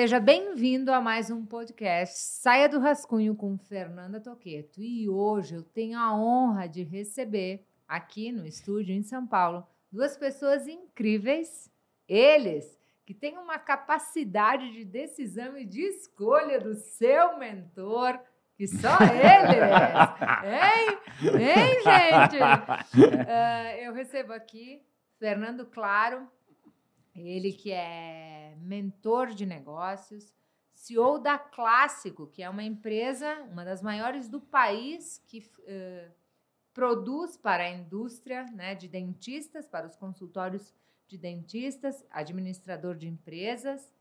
Seja bem-vindo a mais um podcast Saia do Rascunho com Fernanda Toqueto. E hoje eu tenho a honra de receber aqui no estúdio em São Paulo duas pessoas incríveis. Eles que têm uma capacidade de decisão e de escolha do seu mentor, que só eles. hein? Hein, gente? Uh, eu recebo aqui Fernando Claro, ele que é mentor de negócios, CEO da Clássico, que é uma empresa, uma das maiores do país, que uh, produz para a indústria né, de dentistas, para os consultórios de dentistas, administrador de empresas.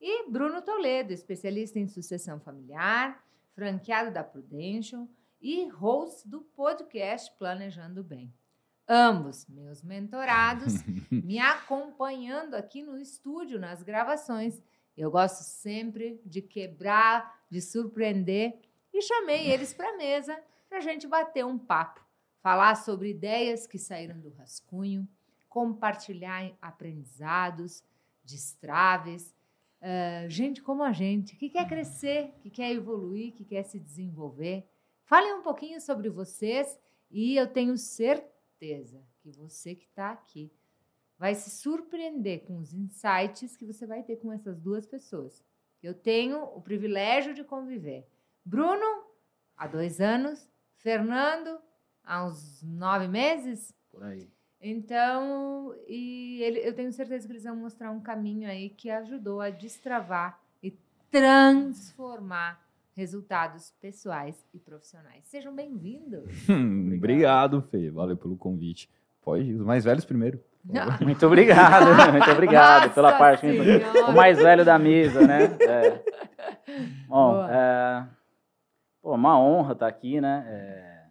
E Bruno Toledo, especialista em sucessão familiar, franqueado da Prudential e host do podcast Planejando Bem ambos meus mentorados, me acompanhando aqui no estúdio, nas gravações. Eu gosto sempre de quebrar, de surpreender e chamei eles para a mesa para a gente bater um papo, falar sobre ideias que saíram do rascunho, compartilhar aprendizados, destraves. Uh, gente como a gente, que quer crescer, que quer evoluir, que quer se desenvolver. Falem um pouquinho sobre vocês e eu tenho certeza certeza que você que está aqui vai se surpreender com os insights que você vai ter com essas duas pessoas. Eu tenho o privilégio de conviver. Bruno, há dois anos. Fernando, há uns nove meses. Por aí. Então, e ele, eu tenho certeza que eles vão mostrar um caminho aí que ajudou a destravar e transformar resultados pessoais e profissionais. Sejam bem-vindos. obrigado, Fê. Valeu pelo convite. Pode, os mais velhos primeiro. Muito obrigado, muito obrigado Nossa pela parte. O mais velho da mesa, né? É. Bom, é, pô, uma honra estar aqui, né? É,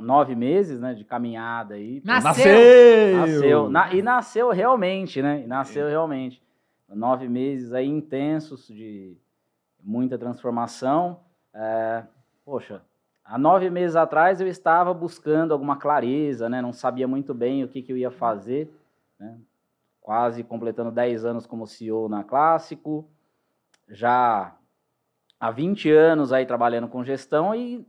nove meses, né, de caminhada aí. Nasceu! Nasceu! Na, e nasceu realmente, né? E nasceu realmente. Nove meses aí intensos de muita transformação. É, poxa, há nove meses atrás eu estava buscando alguma clareza, né? não sabia muito bem o que, que eu ia fazer, né? quase completando dez anos como CEO na Clássico, já há 20 anos aí trabalhando com gestão e,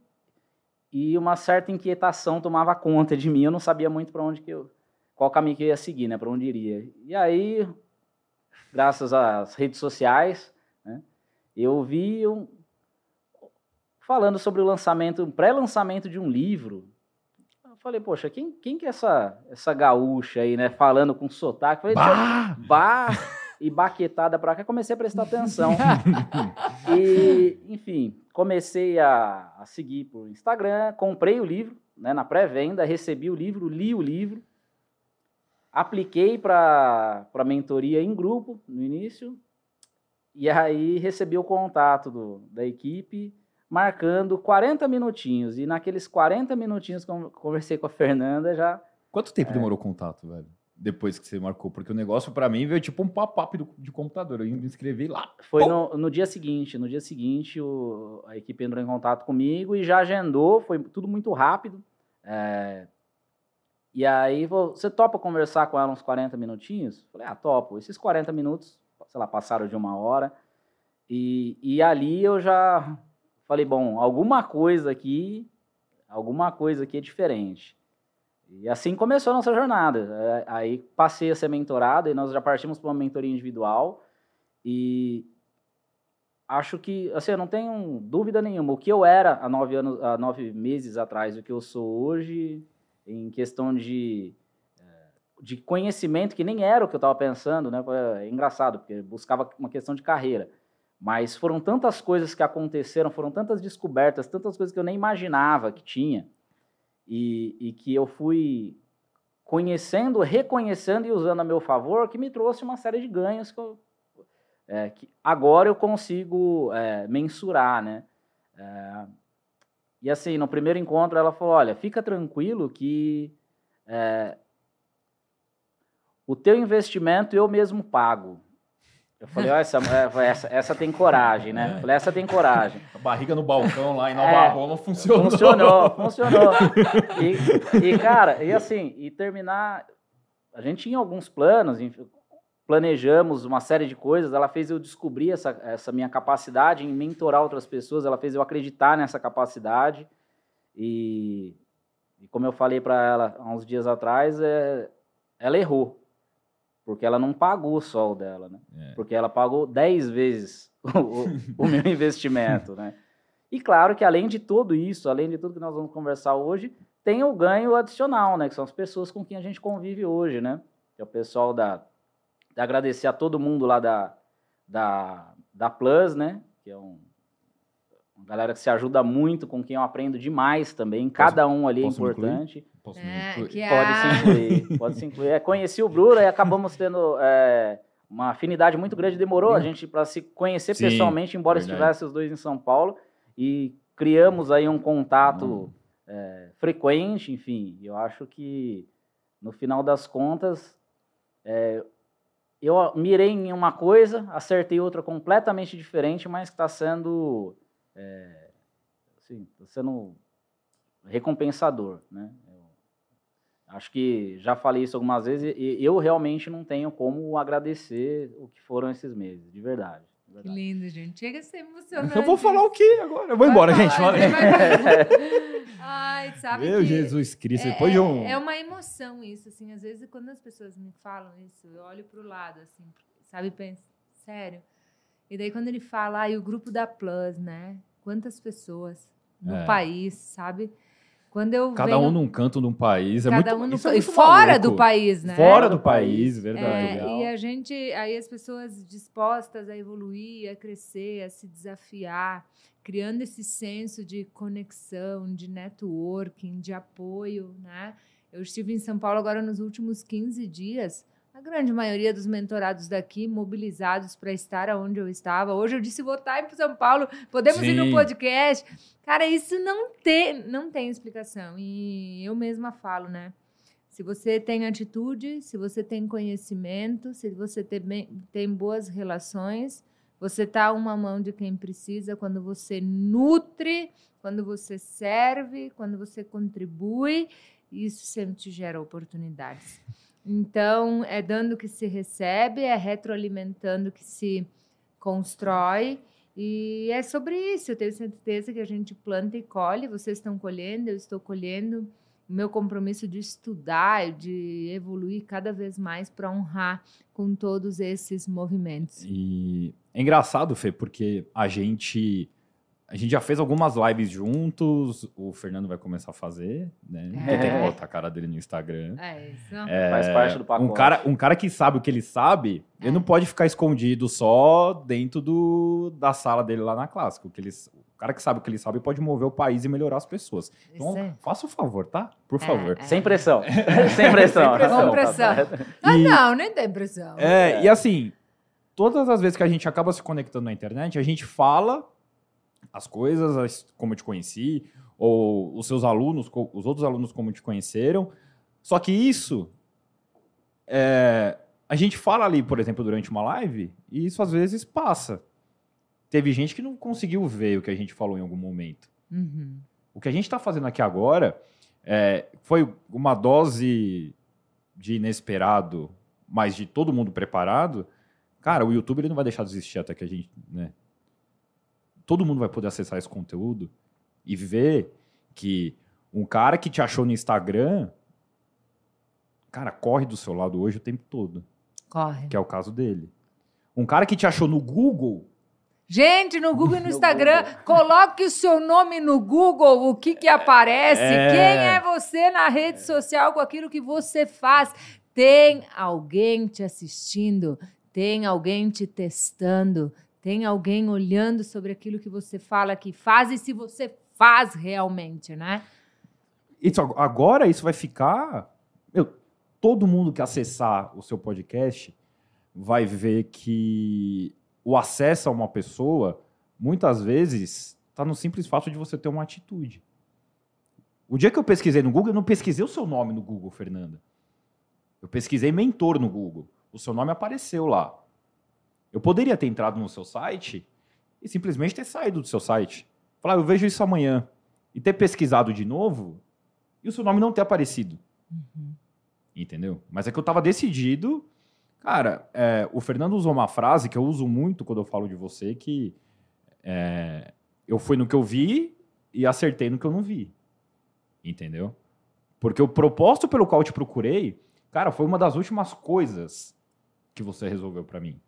e uma certa inquietação tomava conta de mim, eu não sabia muito para onde que eu, qual caminho que eu ia seguir, né? para onde iria. E aí, graças às redes sociais? Eu vi um, falando sobre o lançamento, um pré-lançamento de um livro. Eu falei, poxa, quem, quem que é essa, essa gaúcha aí, né? Falando com sotaque. Falei, bah! bah! E baquetada para cá, comecei a prestar atenção. e, enfim, comecei a, a seguir por Instagram, comprei o livro, né, na pré-venda, recebi o livro, li o livro, apliquei para mentoria em grupo no início, e aí recebi o contato do, da equipe, marcando 40 minutinhos. E naqueles 40 minutinhos que eu conversei com a Fernanda, já. Quanto tempo é... demorou o contato, velho? Depois que você marcou? Porque o negócio para mim veio tipo um pop-up de computador. Eu me inscrevi lá. Foi no, no, dia seguinte. No dia seguinte, o, a equipe entrou em contato comigo e já agendou. Foi tudo muito rápido. É, e aí, você topa conversar com ela uns 40 minutinhos? Falei, ah, topo. Esses 40 minutos sei lá, passaram de uma hora. E, e ali eu já falei, bom, alguma coisa aqui, alguma coisa aqui é diferente. E assim começou a nossa jornada. É, aí passei a ser mentorado e nós já partimos para uma mentoria individual. E acho que, assim, eu não tenho dúvida nenhuma. O que eu era há nove, anos, há nove meses atrás, o que eu sou hoje, em questão de de conhecimento que nem era o que eu estava pensando, né? É engraçado, porque buscava uma questão de carreira. Mas foram tantas coisas que aconteceram, foram tantas descobertas, tantas coisas que eu nem imaginava que tinha, e, e que eu fui conhecendo, reconhecendo e usando a meu favor, que me trouxe uma série de ganhos que, eu, é, que agora eu consigo é, mensurar, né? É, e assim, no primeiro encontro ela falou, olha, fica tranquilo que é, o teu investimento eu mesmo pago. Eu falei, ó, essa, é, essa, essa tem coragem, né? Eu falei, essa tem coragem. A barriga no balcão lá em Nova é, Roma funcionou. Funcionou, funcionou. E, e, cara, e assim, e terminar. A gente tinha alguns planos, planejamos uma série de coisas. Ela fez eu descobrir essa, essa minha capacidade em mentorar outras pessoas. Ela fez eu acreditar nessa capacidade. E, e como eu falei para ela há uns dias atrás, é, ela errou. Porque ela não pagou o sol dela, né? É. Porque ela pagou 10 vezes o, o- o meu investimento, né? E claro que além de tudo isso, além de tudo que nós vamos conversar hoje, tem o ganho adicional, né? Que são as pessoas com quem a gente convive hoje, né? Que é o pessoal da... de agradecer a todo mundo lá da, da, da Plus, né? Que é um, uma galera que se ajuda muito, com quem eu aprendo demais também. Cada um ali é posso importante. Posso me É, incluir? que Pode se incluir, pode se incluir. É, conheci o Bruno e acabamos tendo é, uma afinidade muito grande. Demorou a gente para se conhecer Sim, pessoalmente, embora verdade. estivesse os dois em São Paulo. E criamos aí um contato é, frequente, enfim. Eu acho que, no final das contas, é, eu mirei em uma coisa, acertei outra completamente diferente, mas que está sendo, é, assim, sendo recompensador, né? Eu acho que já falei isso algumas vezes e eu realmente não tenho como agradecer o que foram esses meses, de verdade. de Que verdade. lindo, gente. Chega a ser emocionante. Eu vou falar o quê agora? Eu vou embora, Vai gente. falar, Valeu. vai. Ai, sabe Meu que Jesus Cristo, é, depois de um. é, é uma emoção isso, assim. Às vezes, quando as pessoas me falam isso, eu olho pro lado, assim, sabe? Penso, sério? E daí, quando ele fala, ah, e o grupo da Plus, né? Quantas pessoas no É. país, sabe? Quando eu Cada venho, um num canto de um país. É cada muito, um no, é e fora maluco. do país, né? Fora do país, verdade. É, e a gente, aí as pessoas dispostas a evoluir, a crescer, a se desafiar, criando esse senso de conexão, de networking, de apoio, né? Eu estive em São Paulo agora nos últimos 15 dias. A grande maioria dos mentorados daqui mobilizados para estar onde eu estava. Hoje eu disse vou estar em São Paulo, podemos ir no Sim. podcast. Cara, isso não tem, não tem explicação. E eu mesma falo, né? Se você tem atitude, se você tem conhecimento, se você tem, bem- tem boas relações, você tá uma mão de quem precisa quando você nutre, quando você serve, quando você contribui, isso sempre te gera oportunidades. Então, é dando que se recebe, é retroalimentando que se constrói. E é sobre isso. Eu tenho certeza que a gente planta e colhe. Vocês estão colhendo, eu estou colhendo o meu compromisso de estudar, de evoluir cada vez mais para honrar com todos esses movimentos. E é engraçado, Fê, porque a gente. A gente já fez algumas lives juntos, o Fernando vai começar a fazer, né? É. Tem que botar a cara dele no Instagram. É isso. É, Faz parte do pacote. Um cara, um cara que sabe o que ele sabe, É. ele não pode ficar escondido só dentro do, da sala dele lá na clássica. O, que ele, o cara que sabe o que ele sabe pode mover o país e melhorar as pessoas. Então, Isso é. faça o favor, tá? Por É, favor. é. Sem pressão. Sem pressão. Sem pressão. Com pressão. Ah, E- não, nem tem pressão. É, e assim, todas as vezes que a gente acaba se conectando na internet, a gente fala as coisas, as- como eu te conheci, ou os seus alunos, os outros alunos como te conheceram. Só que isso, é, a gente fala ali, por exemplo, durante uma live, e isso às vezes passa. Teve gente que não conseguiu ver o que a gente falou em algum momento. Uhum. O que a gente está fazendo aqui agora é, foi uma dose de inesperado, mas de todo mundo preparado. Cara, o YouTube ele não vai deixar de existir até que a gente. Né? Todo mundo vai poder acessar esse conteúdo e ver que um cara que te achou no Instagram, cara, corre do seu lado hoje o tempo todo, Corre. que é o caso dele. Um cara que te achou no Google, Gente, no Google e no No Instagram, coloque o seu nome no Google, o que que aparece, É. quem é você na rede social com aquilo que você faz. Tem alguém te assistindo, tem alguém te testando, tem alguém olhando sobre aquilo que você fala que faz e se você faz realmente, né? Isso, ag- agora isso vai ficar. Meu, todo mundo que acessar o seu podcast vai ver que o acesso a uma pessoa, muitas vezes, está no simples fato de você ter uma atitude. O dia que eu pesquisei no Google, eu não pesquisei o seu nome no Google, Fernanda. Eu pesquisei mentor no Google. O seu nome apareceu lá. Eu poderia ter entrado no seu site e simplesmente ter saído do seu site. Falar, "Ah, eu vejo isso amanhã. E ter pesquisado de novo e o seu nome não ter aparecido. Uhum. Entendeu? Mas é que eu tava decidido. Cara, é, o Fernando usou uma frase que eu uso muito quando eu falo de você, que é, eu fui no que eu vi e acertei no que eu não vi. Entendeu? Porque o propósito pelo qual eu te procurei, cara, foi uma das últimas coisas que você resolveu para mim.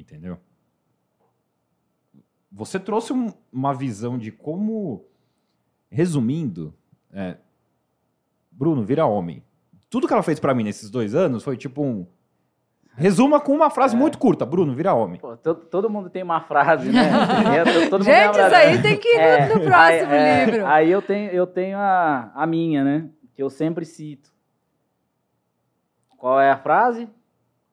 Entendeu? Você trouxe um, uma visão de como, resumindo, é, Bruno, vira homem. Tudo que ela fez para mim nesses dois anos foi tipo um. Resuma com uma frase é. muito curta, Bruno, vira homem. Pô, todo, todo, mundo tem uma frase, né? todo Gente, isso aí tem que ir é, no próximo aí, é, livro. Aí eu tenho, eu tenho a, a minha, né? Que eu sempre cito. Qual é a frase?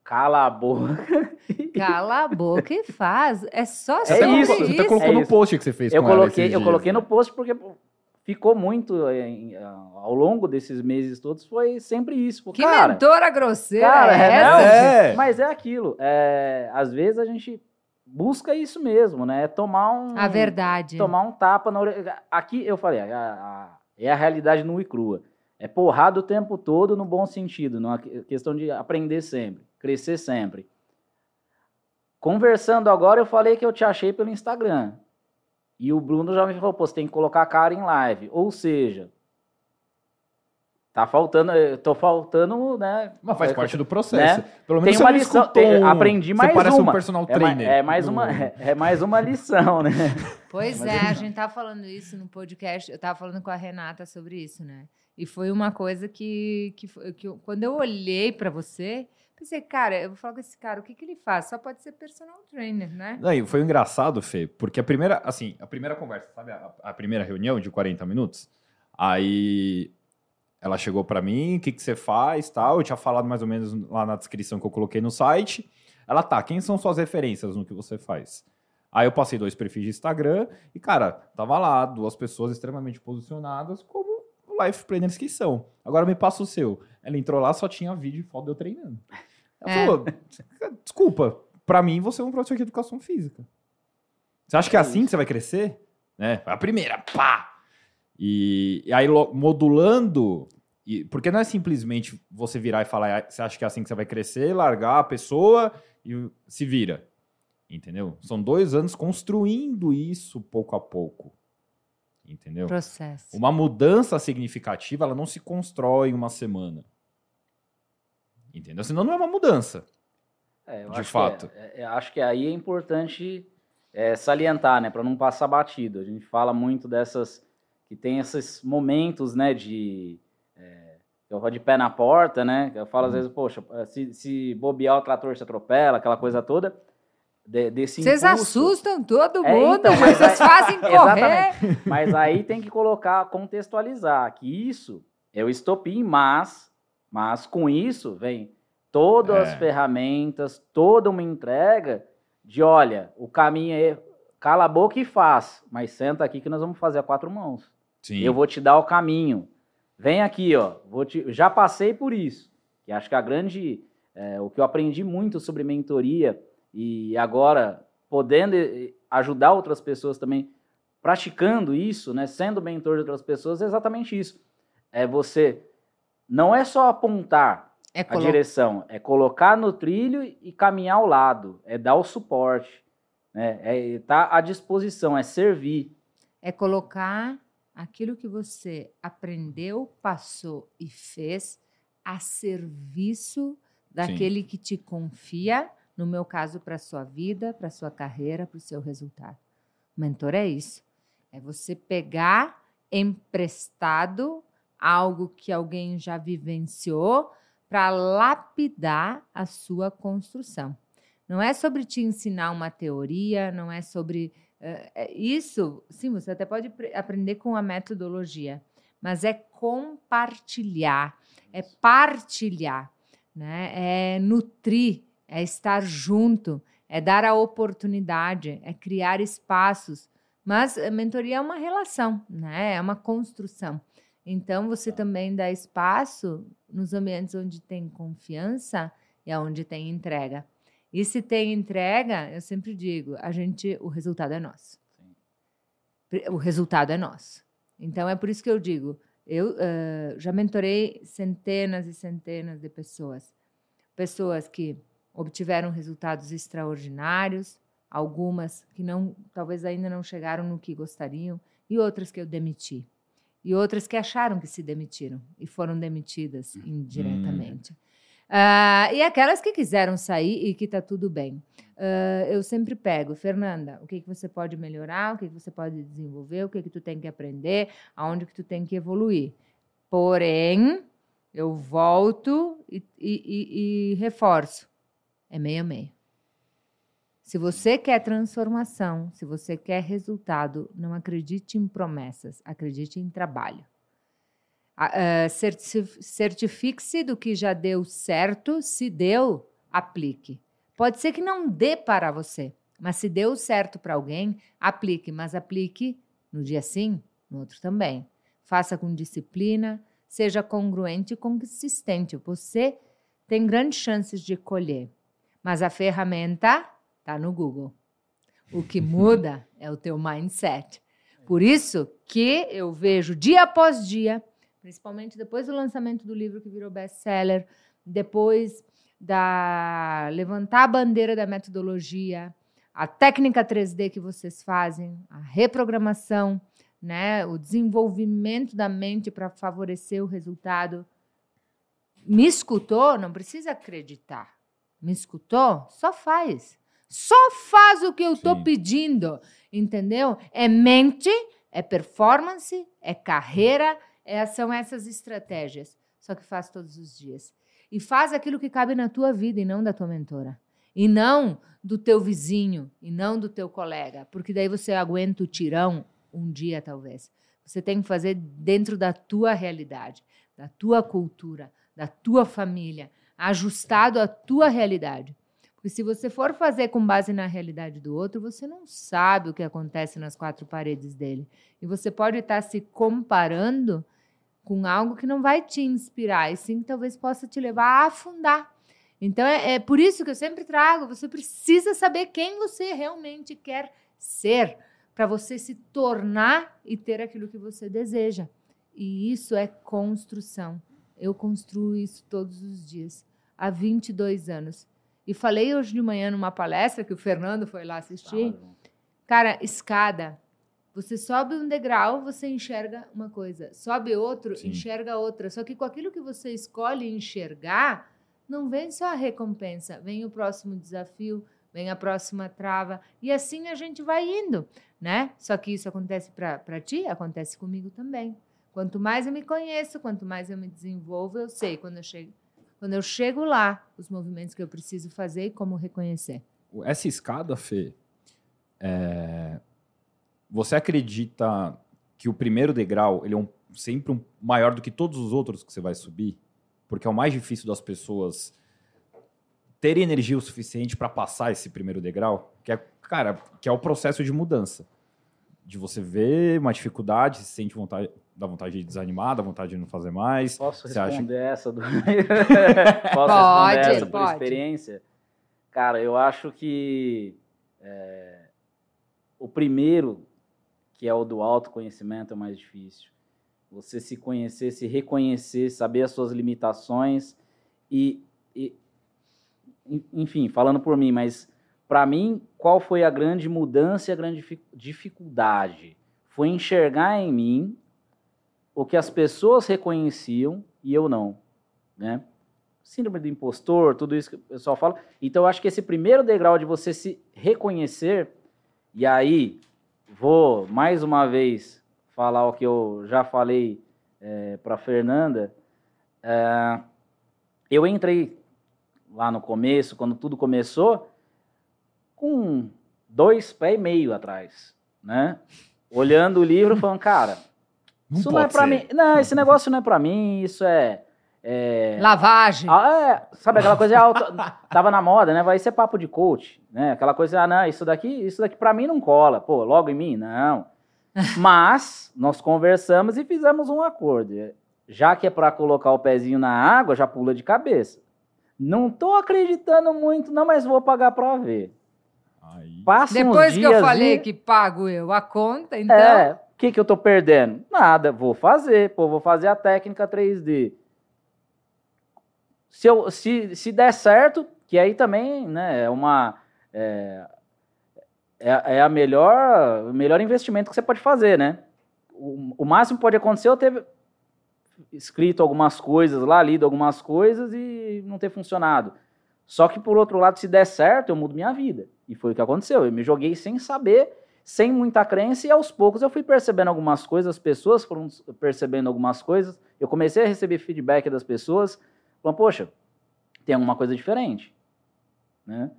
Cala a boca. Cala a boca e faz. É só é sobre isso. Você até colocou é no post que você fez eu coloquei, Eu dias, coloquei né? no post porque ficou muito em, ao longo desses meses todos foi sempre isso. Pô, que cara, mentora grosseira cara, é, é essa? É. Mas é aquilo. É, às vezes a gente busca isso mesmo, né? É tomar um... A verdade. Tomar um tapa na orelha. Aqui eu falei, a, a, é a realidade nua e crua. É porrada o tempo todo no bom sentido, numa questão de aprender sempre crescer sempre. Conversando agora, eu falei que eu te achei pelo Instagram. E o Bruno já me falou, pô, você tem que colocar a cara em live. Ou seja, tá faltando, tô faltando, né? Mas faz parte do processo. Né? Pelo menos tem uma lição, tem, aprendi mais você parece uma. um personal trainer. É, é mais uma, é, é, mais uma lição, né? Pois é, a gente tava falando isso no podcast, eu tava falando com a Renata sobre isso, né? E foi uma coisa que, que, que eu, quando eu olhei para você, Pensei, cara, eu vou falar com esse cara, o que, que ele faz? Só pode ser personal trainer, né? Não, foi engraçado, Fê, porque a primeira, assim, a primeira conversa, sabe, a, a primeira reunião de 40 minutos, aí ela chegou para mim, o que, que você faz, tal, eu tinha falado mais ou menos lá na descrição que eu coloquei no site, ela, tá, quem são suas referências no que você faz? Aí eu passei dois perfis de Instagram e, cara, tava lá, duas pessoas extremamente posicionadas como life planners que são. Agora me passa o seu. Ela entrou lá, só tinha vídeo e foto de eu treinando. Ela é. falou: desculpa, para mim você é um professor de educação física. Você acha que é assim que você vai crescer? Né? A primeira, pá! E, e aí, modulando, e, porque não é simplesmente você virar e falar, ah, você acha que é assim que você vai crescer, largar a pessoa e se vira. Entendeu? São dois anos construindo isso pouco a pouco. Entendeu? Processo. Uma mudança significativa, ela não se constrói em uma semana. Entendeu? Senão não é uma mudança. É, de fato. É, é, acho que aí é importante é, salientar, né, para não passar batido. A gente fala muito dessas que tem esses momentos, né, de é, eu vou de pé na porta, né? Eu falo às uhum. vezes, poxa, se, se bobear o trator se atropela, aquela coisa toda. De, desse Vocês impulso. assustam todo é, mundo, então, mas vocês fazem correr. Mas aí tem que colocar, contextualizar que isso é o estopim, mas mas com isso vem todas é. as ferramentas, toda uma entrega de olha, o caminho é cala a boca e faz, mas senta aqui que nós vamos fazer a quatro mãos. Sim. Eu vou te dar o caminho. Vem aqui, ó. Vou te, já passei por isso. E acho que a grande, é, o que eu aprendi muito sobre mentoria e agora podendo eh, ajudar outras pessoas também praticando isso, né, sendo mentor de outras pessoas, é exatamente isso. É você não é só apontar é a direção, é colocar no trilho e caminhar ao lado, é dar o suporte, né? é estar tá à disposição, é servir. É colocar aquilo que você aprendeu, passou e fez a serviço daquele Sim. que te confia, no meu caso, para a sua vida, para a sua carreira, para o seu resultado. Mentor é isso. É você pegar emprestado algo que alguém já vivenciou para lapidar a sua construção. Não é sobre te ensinar uma teoria, não é sobre uh, isso. Sim, você até pode aprender com a metodologia, mas é compartilhar, é partilhar, né? É nutrir, é estar junto, é dar a oportunidade, é criar espaços. Mas a mentoria é uma relação, né? É uma construção. Então, você tá. também dá espaço nos ambientes onde tem confiança e onde tem entrega. E se tem entrega, eu sempre digo, a gente, o resultado é nosso. O resultado é nosso. Então, é por isso que eu digo, eu uh, já mentorei centenas e centenas de pessoas. pessoas que obtiveram resultados extraordinários, algumas que não, talvez ainda não chegaram no que gostariam, e outras que eu demiti. E outras que acharam que se demitiram e foram demitidas indiretamente. Uh, e aquelas que quiseram sair e que está tudo bem. Uh, eu sempre pego, Fernanda, o que, que você pode melhorar, o que, que você pode desenvolver, o que, que tu tem que aprender, aonde que tu tem que evoluir. Porém, eu volto e, e, e, e reforço. É meio a meio. Se você quer transformação, se você quer resultado, não acredite em promessas, acredite em trabalho. Uh, certifique-se do que já deu certo, se deu, aplique. Pode ser que não dê para você, mas se deu certo para alguém, aplique, mas aplique no dia sim, no outro também. Faça com disciplina, seja congruente e consistente. Você tem grandes chances de colher, mas a ferramenta Tá no Google. O que muda é o teu mindset. Por isso que eu vejo dia após dia, principalmente depois do lançamento do livro que virou best-seller, depois da levantar a bandeira da metodologia, a técnica 3D que vocês fazem, a reprogramação, né, o desenvolvimento da mente para favorecer o resultado. Me escutou? Não precisa acreditar. Me escutou? Só faz. Só faz o que eu estou pedindo, entendeu? É mente, é performance, é carreira, é, são essas estratégias. Só que faz todos os dias. E faz aquilo que cabe na tua vida e não da tua mentora. E não do teu vizinho, e não do teu colega. Porque daí você aguenta o tirão um dia, talvez. Você tem que fazer dentro da tua realidade, da tua cultura, da tua família, ajustado à tua realidade. Porque se você for fazer com base na realidade do outro, você não sabe o que acontece nas quatro paredes dele. E você pode estar se comparando com algo que não vai te inspirar, e sim talvez possa te levar a afundar. Então é, é por isso que eu sempre trago: você precisa saber quem você realmente quer ser, para você se tornar e ter aquilo que você deseja. E isso é construção. Eu construo isso todos os dias, há 22 anos. E falei hoje de manhã numa palestra que o Fernando foi lá assistir. Cara, escada. Você sobe um degrau, você enxerga uma coisa. Sobe outro, Sim. enxerga outra. Só que com aquilo que você escolhe enxergar, não vem só a recompensa, vem o próximo desafio, vem a próxima trava. E assim a gente vai indo, né? Só que isso acontece para ti, acontece comigo também. Quanto mais eu me conheço, quanto mais eu me desenvolvo, eu sei quando eu chego quando eu chego lá, os movimentos que eu preciso fazer e como reconhecer. Essa escada, Fê, é... você acredita que o primeiro degrau ele é um, sempre um, maior do que todos os outros que você vai subir? Porque é o mais difícil das pessoas terem energia o suficiente para passar esse primeiro degrau, que é, cara, que é o processo de mudança. De você ver uma dificuldade, se sente vontade, dá vontade de desanimar, dá vontade de não fazer mais? Posso Você responder acha... essa? Do... Posso pode, responder essa por pode. experiência? Cara, eu acho que é, o primeiro, que é o do autoconhecimento, é o mais difícil. Você se conhecer, se reconhecer, saber as suas limitações e, e enfim, falando por mim, mas para mim, qual foi a grande mudança e a grande dificuldade? Foi enxergar em mim o que as pessoas reconheciam e eu não, né? Síndrome do impostor, tudo isso que o pessoal fala. Então, eu acho que esse primeiro degrau de você se reconhecer, e aí vou mais uma vez falar o que eu já falei é, para Fernanda. É, eu entrei lá no começo, quando tudo começou, com dois pés e meio atrás, né? Olhando o livro, falando, cara, não isso não é para mim. Não, esse negócio não é para mim, isso é. é... Lavagem. Ah, é, sabe aquela coisa alta, tava na moda, né? Vai ser papo de coach, né? Aquela coisa, ah, não, isso daqui, isso daqui para mim não cola. Pô, logo em mim, não. Mas nós conversamos e fizemos um acordo. Já que é para colocar o pezinho na água, já pula de cabeça. Não tô acreditando muito, não, mas vou pagar para ver. Aí. Passa Depois que eu falei e... que pago eu a conta, então. É, o que, que eu estou perdendo? Nada, vou fazer. Pô, vou fazer a técnica 3D. se, eu, se, se der certo, que aí também né, é uma. É, é, é a melhor, o melhor investimento que você pode fazer, né? O, o máximo pode acontecer é eu ter escrito algumas coisas lá, lido algumas coisas e não ter funcionado. Só que, por outro lado, se der certo, eu mudo minha vida. E foi o que aconteceu. Eu me joguei sem saber, sem muita crença, e aos poucos eu fui percebendo algumas coisas, as pessoas foram percebendo algumas coisas. Eu comecei a receber feedback das pessoas, falando, poxa, tem alguma coisa diferente. Né?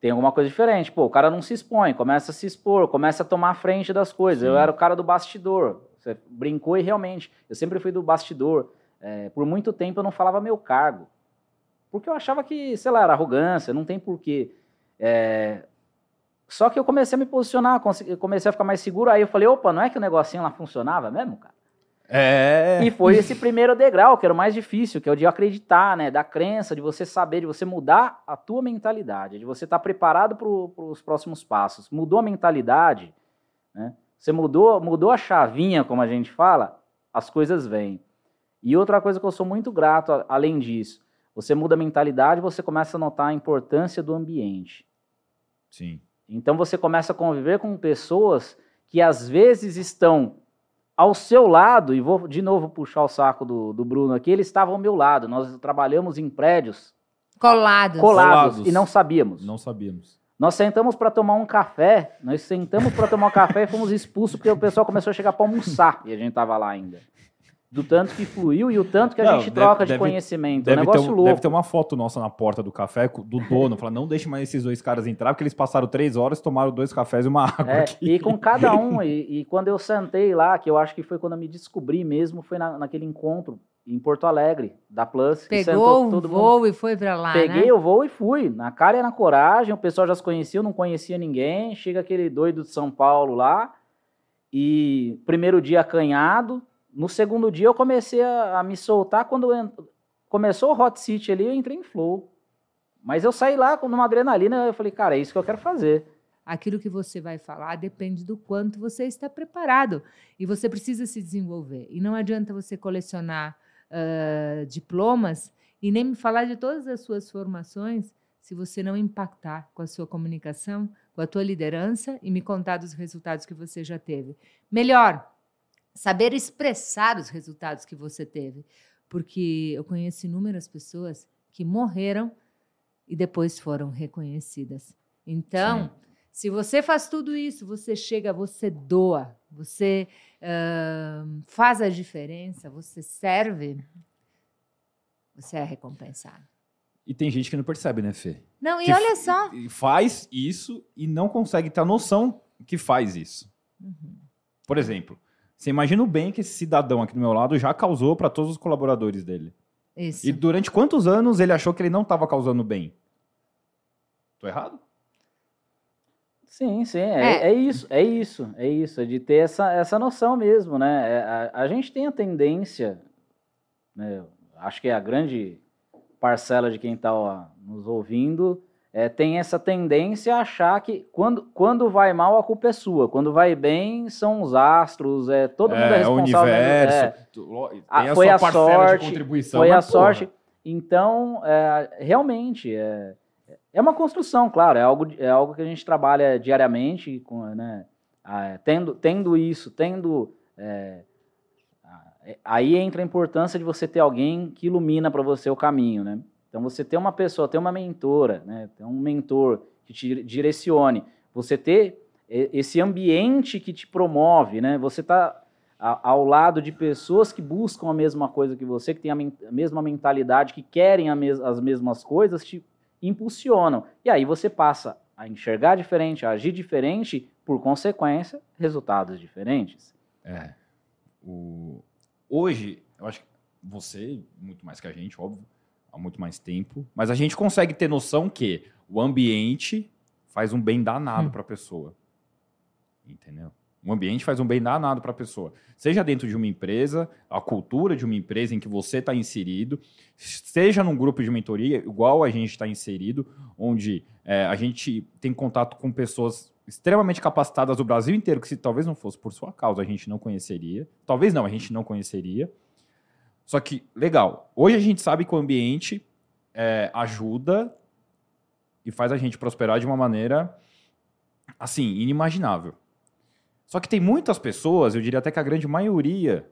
Tem alguma coisa diferente. Pô, o cara não se expõe, começa a se expor, começa a tomar a frente das coisas. Sim. Eu era o cara do bastidor. Você brincou e realmente, eu sempre fui do bastidor. É, por muito tempo eu não falava meu cargo. Porque eu achava que, sei lá, era arrogância, não tem porquê. É... Só que eu comecei a me posicionar, comecei a ficar mais seguro. Aí eu falei, opa, não é que o negocinho lá funcionava mesmo, cara? É. E foi esse primeiro degrau, que era o mais difícil, que é o de acreditar, né? Da crença, de você saber, de você mudar a tua mentalidade, de você estar tá preparado para os próximos passos. Mudou a mentalidade, né? Você mudou, mudou a chavinha, como a gente fala, as coisas vêm. E outra coisa que eu sou muito grato, além disso, você muda a mentalidade, você começa a notar a importância do ambiente. Sim. Então você começa a conviver com pessoas que às vezes estão ao seu lado, e vou de novo puxar o saco do, do Bruno aqui, ele estava ao meu lado. Nós trabalhamos em prédios colados. colados, colados. e não sabíamos. Não sabíamos. Nós sentamos para tomar um café, nós sentamos para tomar um café e fomos expulsos porque o pessoal começou a chegar para almoçar e a gente estava lá ainda do tanto que fluiu e o tanto que a não, gente deve, troca de deve, conhecimento. Deve, é um negócio ter, louco. Deve ter uma foto nossa na porta do café do dono, falar, não deixe mais esses dois caras entrar, porque eles passaram três horas, tomaram dois cafés e uma água. É, e com cada um, e, e, quando eu sentei lá, que eu acho que foi quando eu me descobri mesmo, foi na, naquele encontro em Porto Alegre, da Plus. Pegou o voo mundo. e foi para lá, Peguei né? o voo e fui, na cara e na coragem, o pessoal já se conhecia, eu não conhecia ninguém, chega aquele doido de São Paulo lá, e primeiro dia acanhado, no segundo dia eu comecei a, a me soltar. Quando começou o Hot City ali, eu entrei em flow. Mas eu saí lá com uma adrenalina, eu falei, cara, é isso que eu quero fazer. Aquilo que você vai falar depende do quanto você está preparado. E você precisa se desenvolver. E não adianta você colecionar uh, diplomas e nem me falar de todas as suas formações se você não impactar com a sua comunicação, com a tua liderança e me contar dos resultados que você já teve. Melhor, saber expressar os resultados que você teve. Porque eu conheço inúmeras pessoas que morreram e depois foram reconhecidas. Então, Sim. se você faz tudo isso, você chega, você doa, você uh, faz a diferença, você serve, você é recompensado. E tem gente que não percebe, né, Fê? Não, e que olha só. Faz isso e não consegue ter a noção que faz isso. Uhum. Por exemplo, você imagina o bem que esse cidadão aqui do meu lado já causou para todos os colaboradores dele. Isso. E durante quantos anos ele achou que ele não estava causando bem? Tô errado? Sim, sim, é, é. é, isso, é isso, é isso, é de ter essa, essa noção mesmo, né? É, a, a, gente tem a tendência, né, acho que é a grande parcela de quem está nos ouvindo, é, tem essa tendência a achar que quando, quando vai mal a culpa é sua, quando vai bem são os astros, é todo mundo é, é responsável. O universo, é, tem a foi a sorte, foi a sorte. Então, é, realmente é, é uma construção, claro, é algo, é algo que a gente trabalha diariamente, com, né, tendo, tendo isso, tendo é, aí entra a importância de você ter alguém que ilumina para você o caminho, né? Então, você ter uma pessoa, ter uma mentora, né, ter um mentor que te direcione, você ter esse ambiente que te promove, né, você está ao lado de pessoas que buscam a mesma coisa que você, que têm a, mesma mentalidade, que querem mes as mesmas coisas, te impulsionam. E aí você passa a enxergar diferente, a agir diferente, por consequência, resultados diferentes. É. O... Hoje, eu acho que você, muito mais que a gente, óbvio, há muito mais tempo, mas a gente consegue ter noção que o ambiente faz um bem danado hum. para a pessoa. Entendeu? O ambiente faz um bem danado para a pessoa. Seja dentro de uma empresa, a cultura de uma empresa em que você está inserido, seja num grupo de mentoria, igual a gente está inserido, onde é, a gente tem contato com pessoas extremamente capacitadas do Brasil inteiro, que se talvez não fosse por sua causa, a gente não conheceria. Talvez não, a gente não conheceria. Só que, legal, hoje a gente sabe que o ambiente é, ajuda e faz a gente prosperar de uma maneira, assim, inimaginável. Só que tem muitas pessoas, eu diria até que a grande maioria,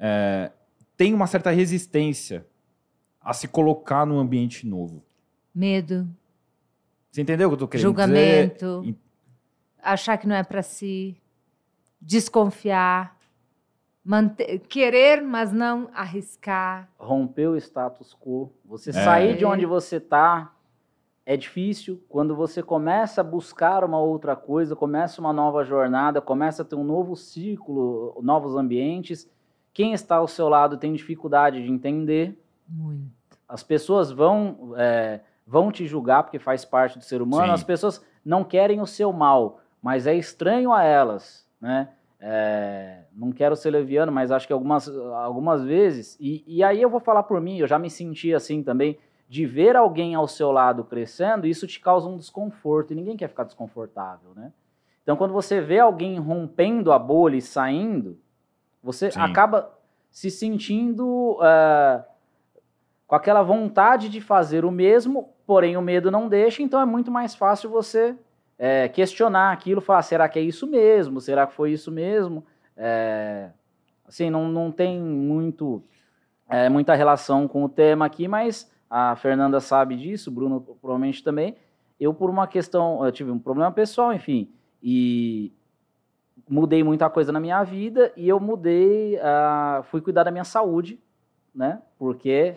é, tem uma certa resistência a se colocar num ambiente novo. Medo, Você entendeu o que eu tô querendo julgamento, dizer? achar que não é pra si, desconfiar, manter- querer, mas não arriscar. romper o status quo. Você É. sair de onde você está é difícil. Quando você começa a buscar uma outra coisa, começa uma nova jornada, começa a ter um novo ciclo, novos ambientes, quem está ao seu lado tem dificuldade de entender. Muito. As pessoas vão, é, vão te julgar porque faz parte do ser humano. Sim. As pessoas não querem o seu mal, mas é estranho a elas, né? É, não quero ser leviano, mas acho que algumas, algumas vezes, e, e aí eu vou falar por mim, eu já me senti assim também, de ver alguém ao seu lado crescendo, isso te causa um desconforto, e ninguém quer ficar desconfortável, né? Então, quando você vê alguém rompendo a bolha e saindo, você Sim. acaba se sentindo ah, com aquela vontade de fazer o mesmo, porém o medo não deixa, então é muito mais fácil você é, questionar aquilo, falar, será que é isso mesmo? Será que foi isso mesmo? É, assim, não, não tem muito, é, muita relação com o tema aqui, mas a Fernanda sabe disso, o Bruno provavelmente também. Eu, por uma questão, eu tive um problema pessoal, enfim, e mudei muita coisa na minha vida e eu mudei, ah, fui cuidar da minha saúde, né? Porque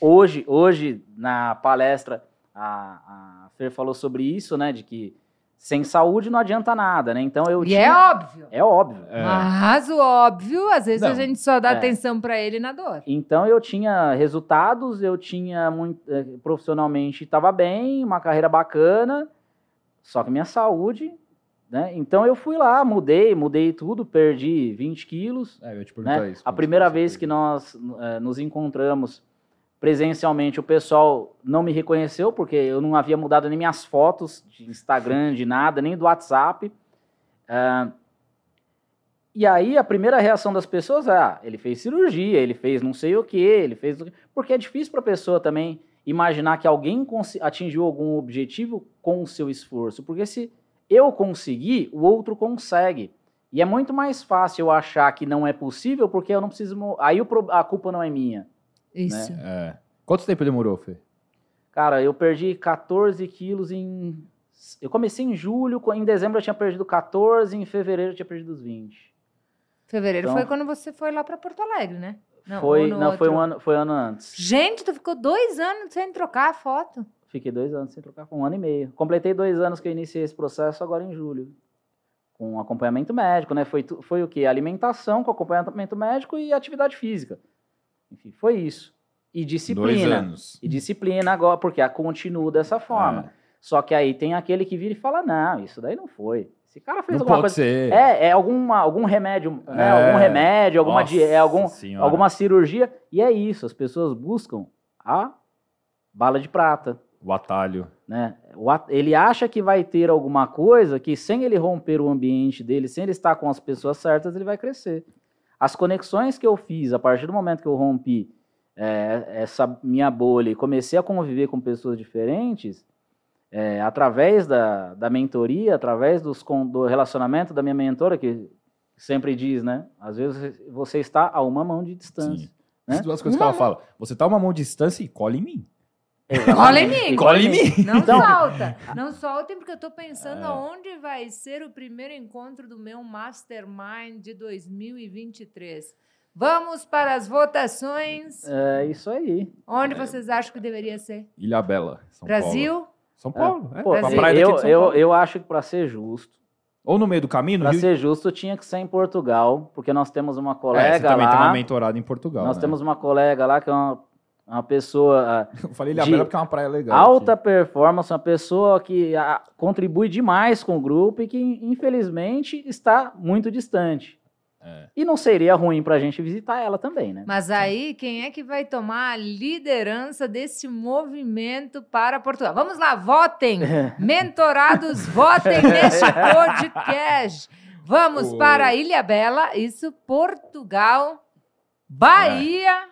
hoje, hoje na palestra, a, a Fer falou sobre isso, né? De que sem saúde não adianta nada, né? Então eu E tinha... é óbvio. É óbvio. É. Mas o óbvio, às vezes a Não. gente só dá É. atenção pra ele na dor. Então eu tinha resultados, eu tinha muito eh, profissionalmente estava bem, uma carreira bacana, só que minha saúde, né? Então eu fui lá, mudei, mudei tudo, perdi 20 quilos, É, eu te perguntar né? isso. A primeira vez que nós eh, nos encontramos presencialmente, o pessoal não me reconheceu porque eu não havia mudado nem minhas fotos de Instagram, de nada, nem do WhatsApp. Ah, e aí a primeira reação das pessoas é: ah, ele fez cirurgia, ele fez não sei o que, ele fez. o quê." Porque é difícil para a pessoa também imaginar que alguém atingiu algum objetivo com o seu esforço. Porque se eu conseguir, o outro consegue. E é muito mais fácil eu achar que não é possível, porque eu não preciso. Aí a culpa não é minha. Isso. É. Quanto tempo demorou, Fê? Cara, eu perdi 14 quilos em. Eu comecei em julho, em dezembro eu tinha perdido 14, em fevereiro eu tinha perdido os 20. Fevereiro Então- foi quando você foi lá pra Porto Alegre, né? Não, foi, não foi, um ano, foi ano antes. Gente, tu ficou dois anos sem trocar a foto. Fiquei dois anos sem trocar, um ano e meio. Completei dois anos que eu iniciei esse processo agora em julho. Com acompanhamento médico, né? Foi, foi o quê? Alimentação com acompanhamento médico e atividade física. Enfim, foi isso. E Dois disciplina. anos. E disciplina agora, porque a continua dessa forma. É. Só que aí tem aquele que vira e fala: não, isso daí não foi. Esse cara fez Não alguma pode coisa. ser. É, é alguma, algum remédio, né? É. Algum remédio, alguma, é, algum, Senhora. alguma cirurgia. E é isso, as pessoas buscam a bala de prata. O atalho. Né? O at- Ele acha que vai ter alguma coisa que, sem ele romper o ambiente dele, sem ele estar com as pessoas certas, ele vai crescer. As conexões que eu fiz a partir do momento que eu rompi é, essa minha bolha e comecei a conviver com pessoas diferentes, é, através da, da mentoria, através dos, do relacionamento da minha mentora, que sempre diz, né? Às vezes você está a uma mão de distância. Sim. Né? As duas coisas que ela fala. Você tá uma mão de distância e cola em mim. Cola em mim. Cola em mim. Não Então- solta. Não soltem, porque eu tô pensando É. aonde vai ser o primeiro encontro do meu Mastermind de 2023. Vamos para as votações. É isso aí. Onde vocês acham que deveria ser? Ilha Bela. São Brasil? Paulo. São Paulo. É, Pô, pra Brasil. eu, de São eu, Paulo. eu acho que para ser justo, Ou no meio do caminho, para Rio ser justo, tinha que ser em Portugal, porque nós temos uma É, você colega também tem uma lá. mentorada em Portugal. Nós né? temos uma colega lá que é uma, uma pessoa ah, Eu falei Ilha de Bela porque é uma praia legal. alta aqui. performance, uma pessoa que ah, contribui demais com o grupo e que, infelizmente, está muito distante. É. E não seria ruim para a gente visitar ela também, né? Mas aí, quem é que vai tomar a liderança desse movimento para Portugal? Vamos lá, votem! Mentorados, votem neste podcast! Vamos para Ilha Bela, isso, Portugal, Bahia,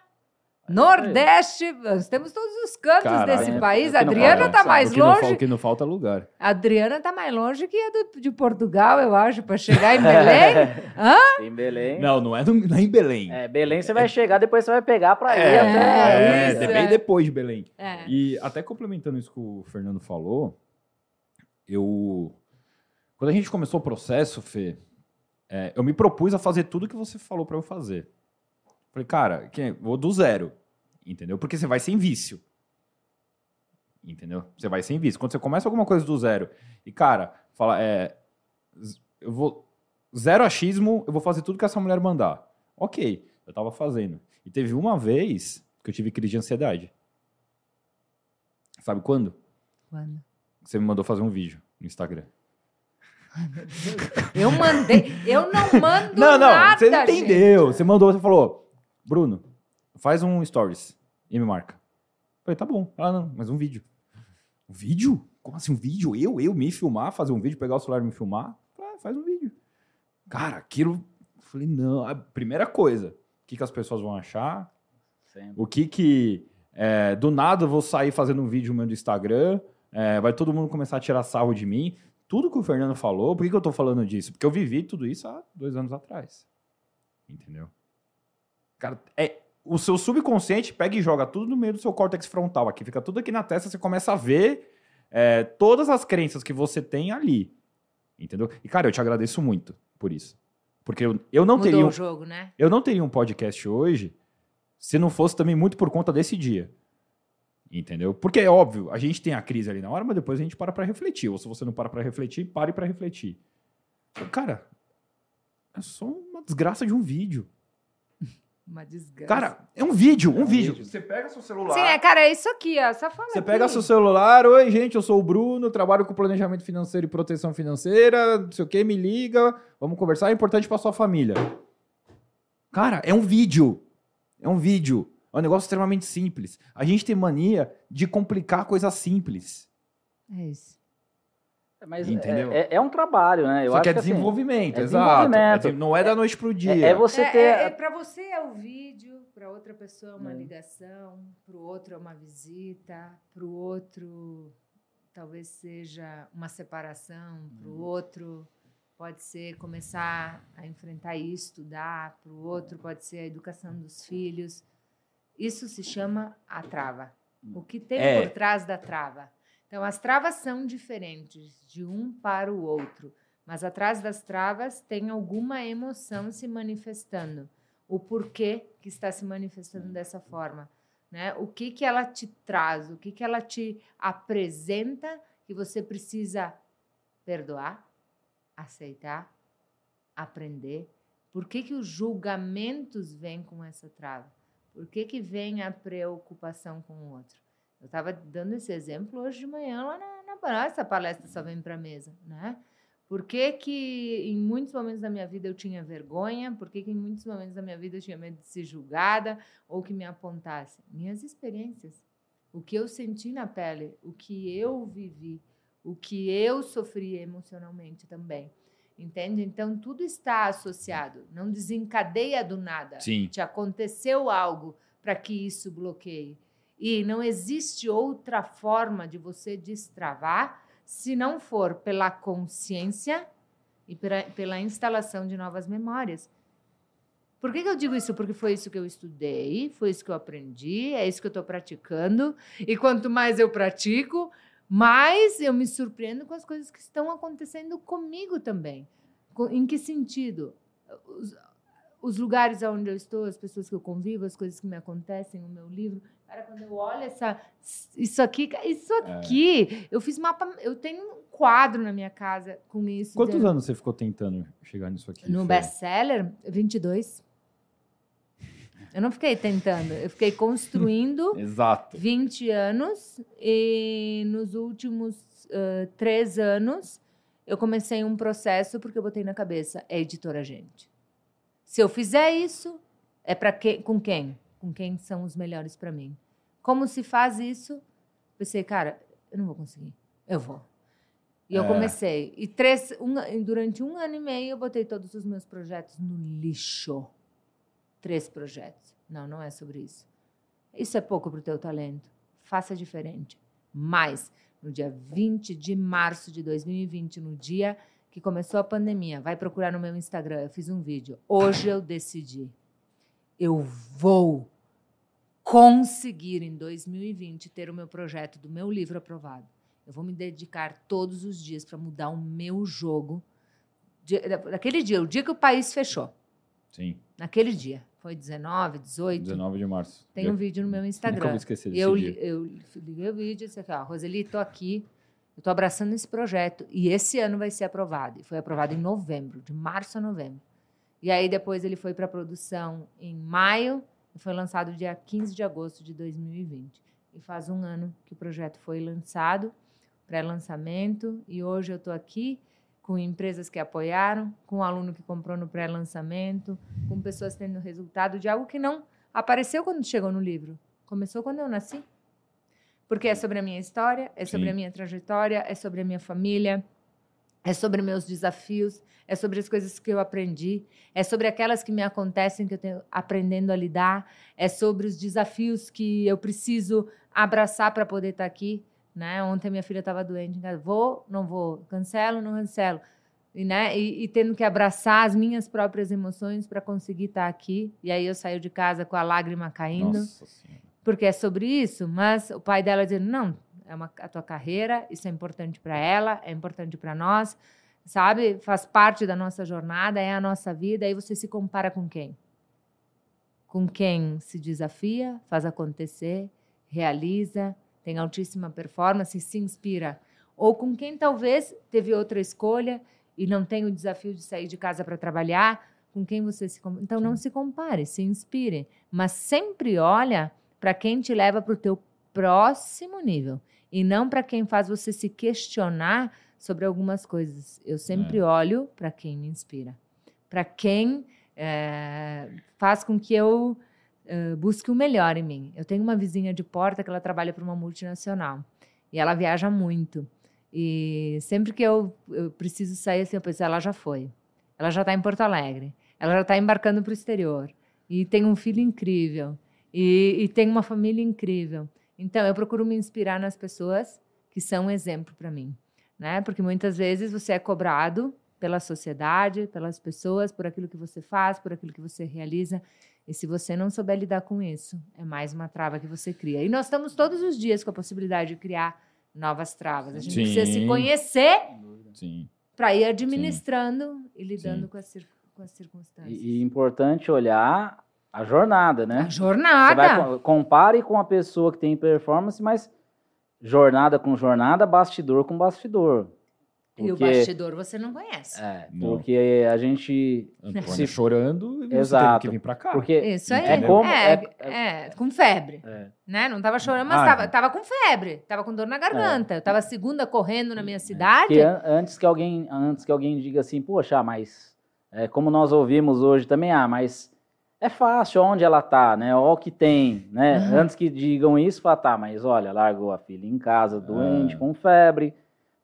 Nordeste, nós temos todos os cantos Caralho, desse é, país. é A não Adriana tá sabe? mais o não, longe. o que não falta é lugar. A Adriana tá mais longe que a do- de Portugal, eu acho, para chegar em Belém. Hã? Em Belém. Não, não é, no- não é em Belém. É, Belém você vai chegar, depois você vai pegar pra ir É, até. isso, é bem é. depois de Belém. É. E até complementando isso que o Fernando falou, eu. Quando a gente começou o processo, Fê, é, eu me propus a fazer tudo que você falou pra eu fazer. Falei, cara, que- vou do zero. Entendeu? Porque você vai sem vício. Entendeu? Você vai sem vício. Quando você começa alguma coisa do zero e, cara, fala, é. Eu vou. Zero achismo, eu vou fazer tudo que essa mulher mandar. Ok, eu tava fazendo. E teve uma vez que eu tive crise de ansiedade. Sabe quando? Quando? Você me mandou fazer um vídeo no Instagram. Eu mandei. Eu não mando não, não, nada, você não entendeu. gente. Você mandou, você falou, Bruno, faz um stories e me marca. Eu falei, tá bom. Ah, não, mas um vídeo. Um vídeo? Como assim um vídeo? Eu, eu me filmar, fazer um vídeo, pegar o celular e me filmar? Ah, faz um vídeo. Cara, aquilo. eu Falei, não. A primeira coisa, o que, que as pessoas vão achar? Sempre. O que que. é, do nada eu vou sair fazendo um vídeo meu do Instagram, é, vai todo mundo começar a tirar sarro de mim. Tudo que o Fernando falou, por que, que eu tô falando disso? Porque eu vivi tudo isso há dois anos atrás. Entendeu? Cara, é, o seu subconsciente pega e joga tudo no meio do seu córtex frontal aqui. Fica tudo aqui na testa, você começa a ver é, todas as crenças que você tem ali. Entendeu? E, cara, eu te agradeço muito por isso. Porque eu, eu não Mudou teria. um o jogo, né? Eu não teria um podcast hoje se não fosse também muito por conta desse dia. Entendeu? Porque é óbvio, a gente tem a crise ali na hora, mas depois a gente para pra refletir. Ou se você não para pra refletir, pare pra refletir. Cara, é só uma desgraça de um vídeo. Uma desgraça. Cara, é um vídeo, um, um vídeo. vídeo. Você pega seu celular. Sim, é, cara, é isso aqui, ó. Só fala Você aqui. pega seu celular, oi gente, eu sou o Bruno, trabalho com planejamento financeiro e proteção financeira, não sei o que, me liga, vamos conversar, é importante pra sua família. Cara, é um vídeo. É um vídeo. É um negócio extremamente simples. A gente tem mania de complicar coisas simples. É isso. Mas Entendeu? É, é- é um trabalho, né? Eu Só acho que é assim, desenvolvimento, é exato. desenvolvimento. É não é da noite pro dia. é, é você é, ter. é, é para você é o vídeo, para outra pessoa é uma É. ligação, para o outro é uma visita, para o outro talvez seja uma separação, para o outro pode ser começar a enfrentar e estudar, para o outro pode ser a educação dos filhos. Isso se chama a trava. O que tem É. por trás da trava? Então, as travas são diferentes de um para o outro, mas atrás das travas tem alguma emoção se manifestando. O porquê que está se manifestando dessa forma, né? O que que ela te traz, o que que ela te apresenta que você precisa perdoar, aceitar, aprender. Por que que os julgamentos vêm com essa trava? Por que que vem a preocupação com o outro? Eu estava dando esse exemplo hoje de manhã lá na, na. Essa palestra só vem para a mesa, né? Por que, que em muitos momentos da minha vida eu tinha vergonha? Por que, que em muitos momentos da minha vida eu tinha medo de ser julgada ou que me apontasse? Minhas experiências. O que eu senti na pele, o que eu vivi, o que eu sofri emocionalmente também. Entende? Então, tudo está associado. Não desencadeia do nada Sim. te aconteceu algo para que isso bloqueie. E não existe outra forma de você destravar se não for pela consciência e pela, pela instalação de novas memórias. Por que, que eu digo isso? Porque foi isso que eu estudei, foi isso que eu aprendi, é isso que eu estou praticando. E quanto mais eu pratico, mais eu me surpreendo com as coisas que estão acontecendo comigo também. Em que sentido? Os, lugares onde eu estou, as pessoas que eu convivo, as coisas que me acontecem, o meu livro. Cara, quando eu olho essa, isso aqui, isso É. aqui, eu fiz mapa, eu tenho um quadro na minha casa com isso. Quantos de- anos você ficou tentando chegar nisso aqui? No Fê? best-seller, 22. Eu não fiquei tentando, eu fiquei construindo Exato. 20 anos e nos últimos ah, três anos eu comecei um processo porque eu botei na cabeça é editora gente. Se eu fizer isso é para que, com quem? Com quem são os melhores para mim? Como se faz isso? Pensei, cara, eu não vou conseguir. Eu vou. E eu É. comecei. E três, um, durante um ano e meio eu botei todos os meus projetos no lixo. Três projetos. Não, não é sobre isso. Isso é pouco para o teu talento. Faça diferente. Mas, no dia 20 de março de 2020, no dia que começou a pandemia, vai procurar no meu Instagram, eu fiz um vídeo. Hoje eu decidi. Eu vou conseguir em 2020 ter o meu projeto do meu livro aprovado. Eu vou me dedicar todos os dias para mudar o meu jogo. Daquele dia, o dia que o país fechou. Sim. Naquele dia. Foi 19, 18. 19 de março. Tem um vídeo no meu Instagram. Nunca vou esquecer desse eu, dia. Eu liguei o vídeo e disse aqui, ó, Roseli, tô aqui, eu tô abraçando esse projeto e esse ano vai ser aprovado. E foi aprovado em novembro, de março a novembro. E aí depois ele foi para produção em maio e foi lançado dia 15 de agosto de 2020. E faz um ano que o projeto foi lançado, pré-lançamento, e hoje eu estou aqui com empresas que apoiaram, com um aluno que comprou no pré-lançamento, com pessoas tendo resultado de algo que não apareceu quando chegou no livro. Começou quando eu nasci. Porque é sobre a minha história, é sobre Sim. a minha trajetória, é sobre a minha família, é sobre meus desafios, é sobre as coisas que eu aprendi, é sobre aquelas que me acontecem que eu tenho aprendendo a lidar, é sobre os desafios que eu preciso abraçar para poder estar tá aqui, né? Ontem minha filha estava doente, vou, não vou, cancelo, não cancelo, e, né? E, e tendo que abraçar as minhas próprias emoções para conseguir estar tá aqui. E aí eu saio de casa com a lágrima caindo, porque é sobre isso. Mas o pai dela dizendo não, é uma, a tua carreira, isso é importante para ela, é importante para nós, sabe? Faz parte da nossa jornada, é a nossa vida. Aí você se compara com quem? Com quem se desafia, faz acontecer, realiza, tem altíssima performance, se inspira. Ou com quem talvez teve outra escolha e não tem o desafio de sair de casa para trabalhar, com quem você se então não se compare, se inspire, mas sempre olha para quem te leva para o teu próximo nível e não para quem faz você se questionar sobre algumas coisas. Eu sempre é. olho para quem me inspira, para quem é, faz com que eu é, busque o melhor em mim. Eu tenho uma vizinha de porta que ela trabalha para uma multinacional e ela viaja muito. E sempre que eu, eu preciso sair, assim, eu penso, ela já foi. Ela já está em Porto Alegre. Ela já está embarcando para o exterior. E tem um filho incrível. E, e tem uma família incrível. Então, eu procuro me inspirar nas pessoas que são um exemplo para mim, né? Porque muitas vezes você é cobrado pela sociedade, pelas pessoas, por aquilo que você faz, por aquilo que você realiza. E se você não souber lidar com isso, é mais uma trava que você cria. E nós estamos todos os dias com a possibilidade de criar novas travas. A gente Sim. precisa se conhecer para ir administrando Sim. e lidando com as, com as circunstâncias. E, e importante olhar a jornada, né? A jornada. Você vai, compare com a pessoa que tem performance, mas jornada com jornada, bastidor com bastidor. Porque, e o bastidor você não conhece. É, não. porque a gente se chorando e Exato, que vir para cá. Porque isso aí. É, como, é, é, é, com febre. É. Né? Não tava chorando, mas ah, tava, tava com febre, tava com dor na garganta. É. Eu tava segunda correndo na minha cidade. an antes que alguém, antes que alguém diga assim, poxa, mas é, como nós ouvimos hoje também, ah, mas é fácil onde ela tá, né? Olha o que tem, né? Uhum. Antes que digam isso, fala, tá, mas olha, largou a filha em casa, doente, uhum. com febre,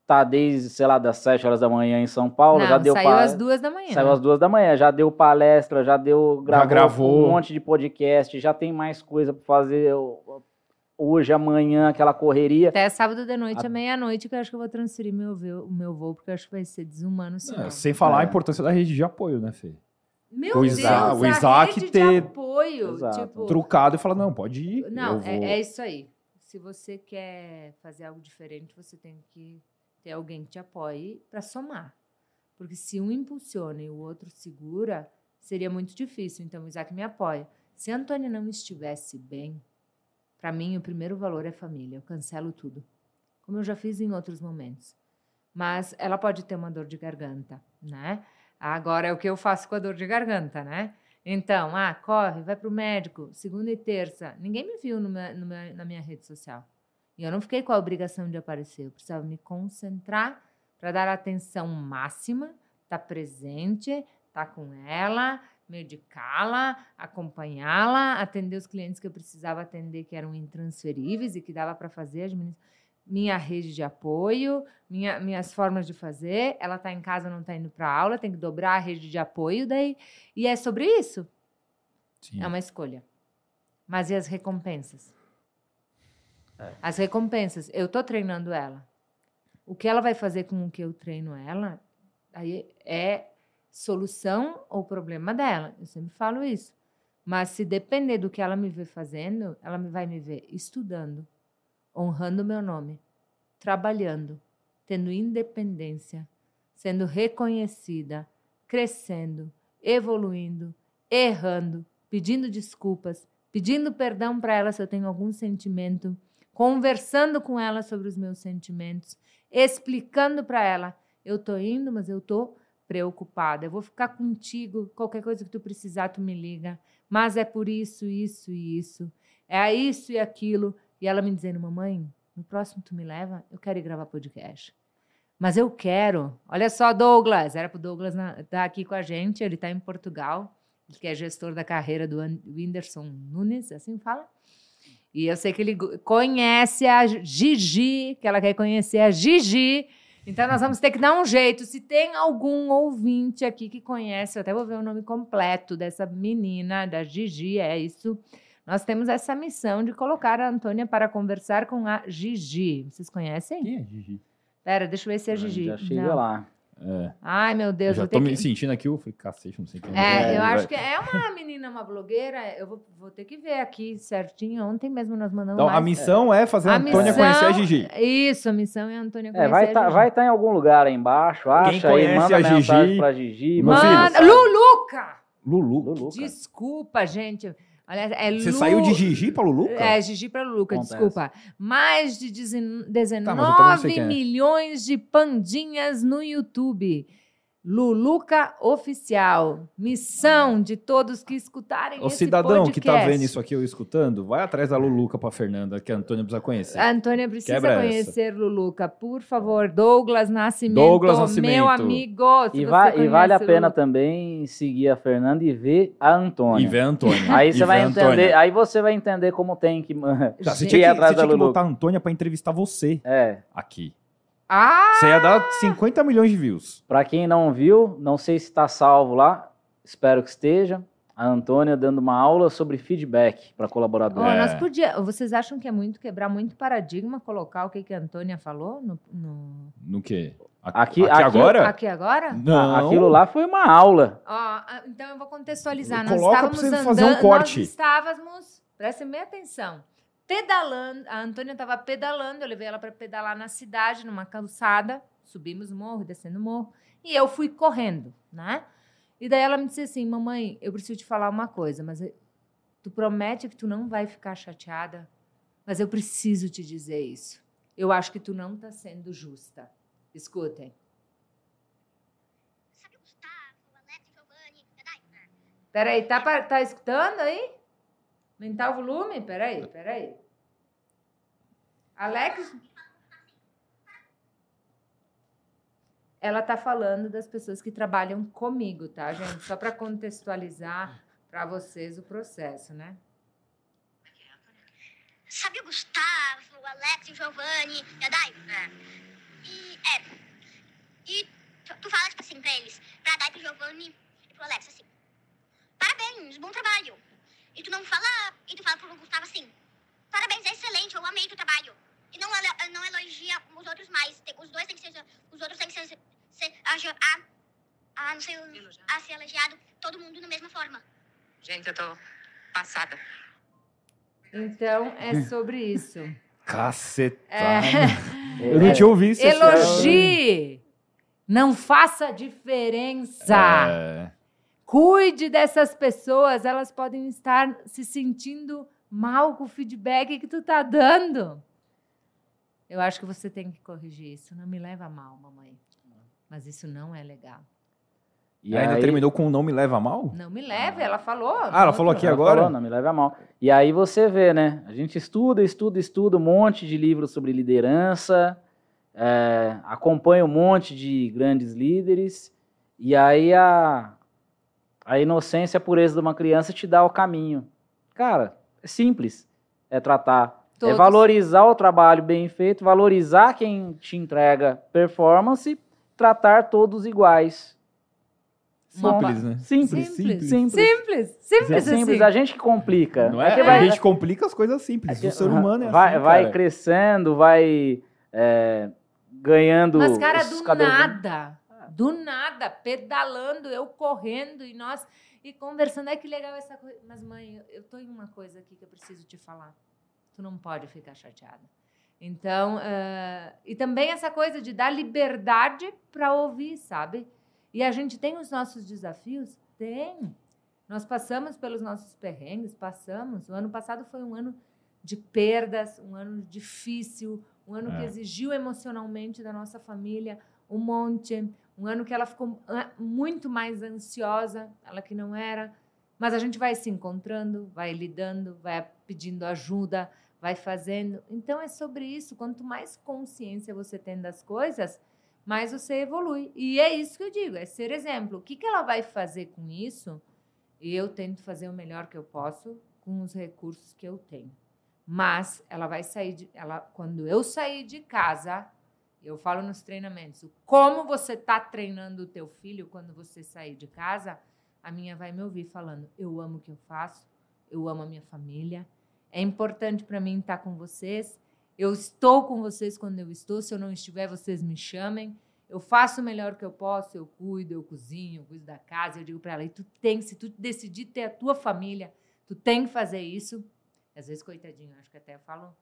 tá desde, sei lá, das 7 horas da manhã em São Paulo, Não, já deu saiu às duas da manhã. Saiu às duas da manhã, já deu palestra, já deu gravou, já gravou. um monte de podcast, já tem mais coisa para fazer hoje, amanhã, aquela correria. Até sábado de noite, à meia-noite, que eu acho que eu vou transferir meu voo, o meu voo, porque eu acho que vai ser desumano. É, sem falar é. a importância da rede de apoio, né, Fê? Meu o Isaac, Deus, o Isaac ter apoio, tipo, trucado e falar, não, pode ir. Não, é, é, isso aí. Se você quer fazer algo diferente, você tem que ter alguém que te apoie para somar. Porque se um impulsiona e o outro segura, seria muito difícil. Então, o Isaac me apoia. Se a Antônia não estivesse bem, para mim o primeiro valor é família. Eu cancelo tudo. Como eu já fiz em outros momentos. Mas ela pode ter uma dor de garganta, né? Agora é o que eu faço com a dor de garganta, né? Então, ah, corre, vai para o médico, segunda e terça. Ninguém me viu no meu, no meu, na minha rede social. E eu não fiquei com a obrigação de aparecer. Eu precisava me concentrar para dar atenção máxima, estar tá presente, estar tá com ela, medicá-la, acompanhá-la, atender os clientes que eu precisava atender, que eram intransferíveis e que dava para fazer administração minha rede de apoio, minha, minhas formas de fazer. Ela está em casa, não está indo para aula, tem que dobrar a rede de apoio daí. E é sobre isso. Sim. É uma escolha. Mas e as recompensas? É. As recompensas, eu tô treinando ela. O que ela vai fazer com o que eu treino ela, aí é solução ou problema dela. Eu sempre falo isso. Mas se depender do que ela me vê fazendo, ela me vai me ver estudando, honrando meu nome, trabalhando, tendo independência, sendo reconhecida, crescendo, evoluindo, errando, pedindo desculpas, pedindo perdão para ela se eu tenho algum sentimento, conversando com ela sobre os meus sentimentos, explicando para ela, eu tô indo, mas eu tô preocupada. Eu vou ficar contigo, qualquer coisa que tu precisar, tu me liga. Mas é por isso, isso e isso. É isso e aquilo. E ela me dizendo, mamãe, no próximo tu me leva, eu quero ir gravar podcast. Mas eu quero. Olha só, Douglas. Era pro Douglas estar tá aqui com a gente. Ele está em Portugal. Ele que é gestor da carreira do Whindersson Nunes, assim fala. E eu sei que ele conhece a Gigi, que ela quer conhecer a Gigi. Então nós vamos ter que dar um jeito. Se tem algum ouvinte aqui que conhece, eu até vou ver o nome completo dessa menina, da Gigi, é isso. Nós temos essa missão de colocar a Antônia para conversar com a Gigi. Vocês conhecem? Quem é Gigi? Pera, deixa eu ver se é Gigi. Já chega Não. lá. É. Ai, meu Eu Deus. já vou tô me que... sentindo aqui, eu falei, cacete, não sei quem É, eu vai- acho que é uma menina, uma blogueira. Eu vou, vou ter que ver aqui certinho. Ontem mesmo nós mandamos Então, mais. a missão é fazer a, A Antônia missão- conhecer a Gigi. Isso, a missão é a Antônia conhecer É, vai a estar Gigi. vai tá em algum lugar aí embaixo, acha aí, conhece manda a mensagem Gigi, pra Gigi. Manda... Luluca! Lulu. Lulu, cara. Desculpa, gente. Olha, é Você Lu- saiu de Gigi pra Luluca? É, Gigi para Luluca, Acontece. desculpa. Mais de 19 Tá, mas eu também não sei 19 quem é. milhões de pandinhas no YouTube. Luluca Oficial. Missão de todos que escutarem O esse cidadão que tá podcast. vendo isso aqui ou escutando, vai atrás da Luluca pra Fernanda, que a Antônia precisa conhecer. A Antônia precisa Quebra essa. conhecer Luluca. Por favor, Douglas Nascimento, Douglas Nascimento. meu amigo. se E, você vai, e vale a pena Luluca. também seguir a Fernanda e ver a Antônia. E vê a Antônia. Aí você vai a Antônia. entender, aí você vai entender como tem que Tá, você tinha ir que, atrás você da tinha que Lulu. botar a Antônia pra entrevistar você É, aqui. Ah! Você ia dar 50 milhões de views. para quem não viu, não sei se está salvo lá, espero que esteja. A Antônia dando uma aula sobre feedback para Ó, colaborador. É. nós podia, vocês acham que é muito quebrar muito paradigma colocar o que, que a Antônia falou no, no- No quê? A- Aqui- aqui aqui- agora? aqui agora? Não. Ah, Aquilo lá foi uma aula. Ó, então eu vou contextualizar. Coloca nós pra estávamos você andando, fazer um corte. nós estávamos, prestem bem atenção, pedalando. A Antônia estava pedalando, eu levei ela para pedalar na cidade, numa calçada, subimos o morro, descendo o morro, e eu fui correndo, né? E daí ela me disse assim, mamãe, eu preciso te falar uma coisa, mas eh, tu promete que tu não vai ficar chateada? Mas eu preciso te dizer isso. Eu acho que tu não está sendo justa. Escutem. Peraí, tá, tá escutando aí? Aumentar o volume? Peraí, peraí. Alex? Ela tá falando das pessoas que trabalham comigo, tá, gente? Só para contextualizar para vocês o processo, né? Sabe o Gustavo, o Alex, o Giovanni, Dadai? E, é, e tu, tu fala, tipo assim, pra eles, pra Dadai, pro Giovanni e pro Alex, assim, parabéns, bom trabalho. E tu não fala, e tu fala pro Gustavo assim, parabéns, é excelente, eu amei teu trabalho. E não, não elogia os outros mais, os dois têm que ser, os outros têm que ser, ser a, a, a, não sei, a ser elogiado, todo mundo da mesma forma. Gente, eu tô passada. Então é sobre isso. Cacetada. É. Eu não tinha ouvido isso. ano. Elogie! Não faça diferença. É. Cuide dessas pessoas, elas podem estar se sentindo mal com o feedback que tu tá dando. Eu acho que você tem que corrigir isso. Não me leva a mal, mamãe. Mas isso não é legal. E ainda aí- terminou com não me leva a mal? Não me leve, ela falou. Ah, ela falou aqui Ela agora? falou, não me leve a mal. E aí você vê, né? A gente estuda, estuda, estuda um monte de livros sobre liderança, é, acompanha um monte de grandes líderes, e aí a, a inocência e a pureza de uma criança te dá o caminho. Cara, é simples. É tratar, é Todos. valorizar o trabalho bem feito, valorizar quem te entrega performance, tratar todos iguais. Simples, né? Simples, Simples. simples. Simples, simples, Simples, assim. a gente que complica. Não é? que A vai, gente complica as coisas simples. O ser humano é vai, assim, vai cara. crescendo, vai é, ganhando. Mas, cara, os do cabelos- nada, do nada, pedalando, eu correndo e nós e conversando. É que legal essa coisa. Mas, mãe, eu, tô em uma coisa aqui que eu preciso te falar. Tu não pode ficar chateada. Então, eh, e também essa coisa de dar liberdade para ouvir, sabe? E a gente tem os nossos desafios? Tem. Nós passamos pelos nossos perrengues, passamos. O ano passado foi um ano de perdas, um ano difícil, um ano que É. exigiu emocionalmente da nossa família um monte, um ano que ela ficou ah, muito mais ansiosa, ela que não era. Mas a gente vai se encontrando, vai lidando, vai pedindo ajuda, vai fazendo. Então é sobre isso. Quanto mais consciência você tem das coisas, mais você evolui. E é isso que eu digo, é ser exemplo. O que, que ela vai fazer com isso? E eu tento fazer o melhor que eu posso com os recursos que eu tenho. Mas ela vai sair de, ela quando eu sair de casa, eu falo nos treinamentos, como você está treinando o teu filho quando você sair de casa, a minha vai me ouvir falando: "Eu amo o que eu faço, eu amo a minha família, é importante para mim estar com vocês. Eu estou com vocês quando eu estou, se eu não estiver, vocês me chamem. Eu faço o melhor que eu posso, eu cuido, eu cozinho, eu cuido da casa. Eu digo para ela, e tu tem, se tu decidir ter a tua família, tu tem que fazer isso. Às vezes, coitadinho, acho que até eu falo.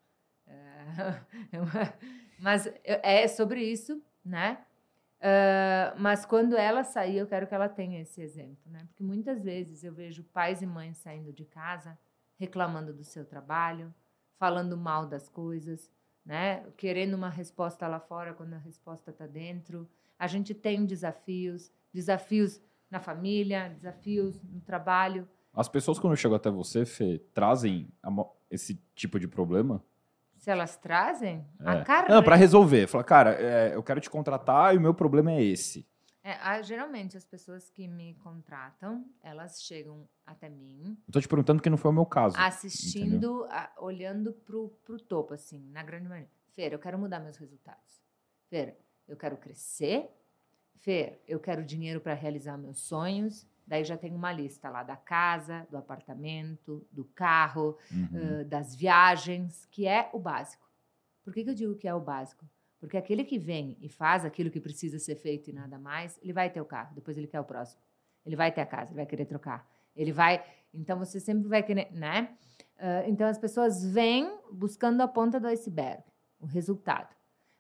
É, mas é sobre isso, né? Ah, mas quando ela sair, eu quero que ela tenha esse exemplo, né? Porque muitas vezes eu vejo pais e mães saindo de casa reclamando do seu trabalho, falando mal das coisas, né? Querendo uma resposta lá fora quando a resposta está dentro. A gente tem desafios, desafios na família, desafios no trabalho. As pessoas, quando chegam até você, Fê, trazem esse tipo de problema? Se elas trazem É. a carreira. Não, pra resolver. Fala, cara, é, eu quero te contratar e o meu problema é esse. É, ah, geralmente as pessoas que me contratam, elas chegam até mim Eu tô te perguntando que não foi o meu caso. assistindo, a- olhando pro, pro topo, assim, na grande maioria. Fer, eu quero mudar meus resultados. Fer, eu quero crescer. Fer, eu quero dinheiro para realizar meus sonhos. Daí já tem uma lista lá da casa, do apartamento, do carro, Uhum. ãh, das viagens, que é o básico. Por que, que eu digo que é o básico? Porque aquele que vem e faz aquilo que precisa ser feito e nada mais, ele vai ter o carro, depois ele quer o próximo. Ele vai ter a casa, ele vai querer trocar. Ele vai. Então você sempre vai querer, né? Ah, então as pessoas vêm buscando a ponta do iceberg, o resultado.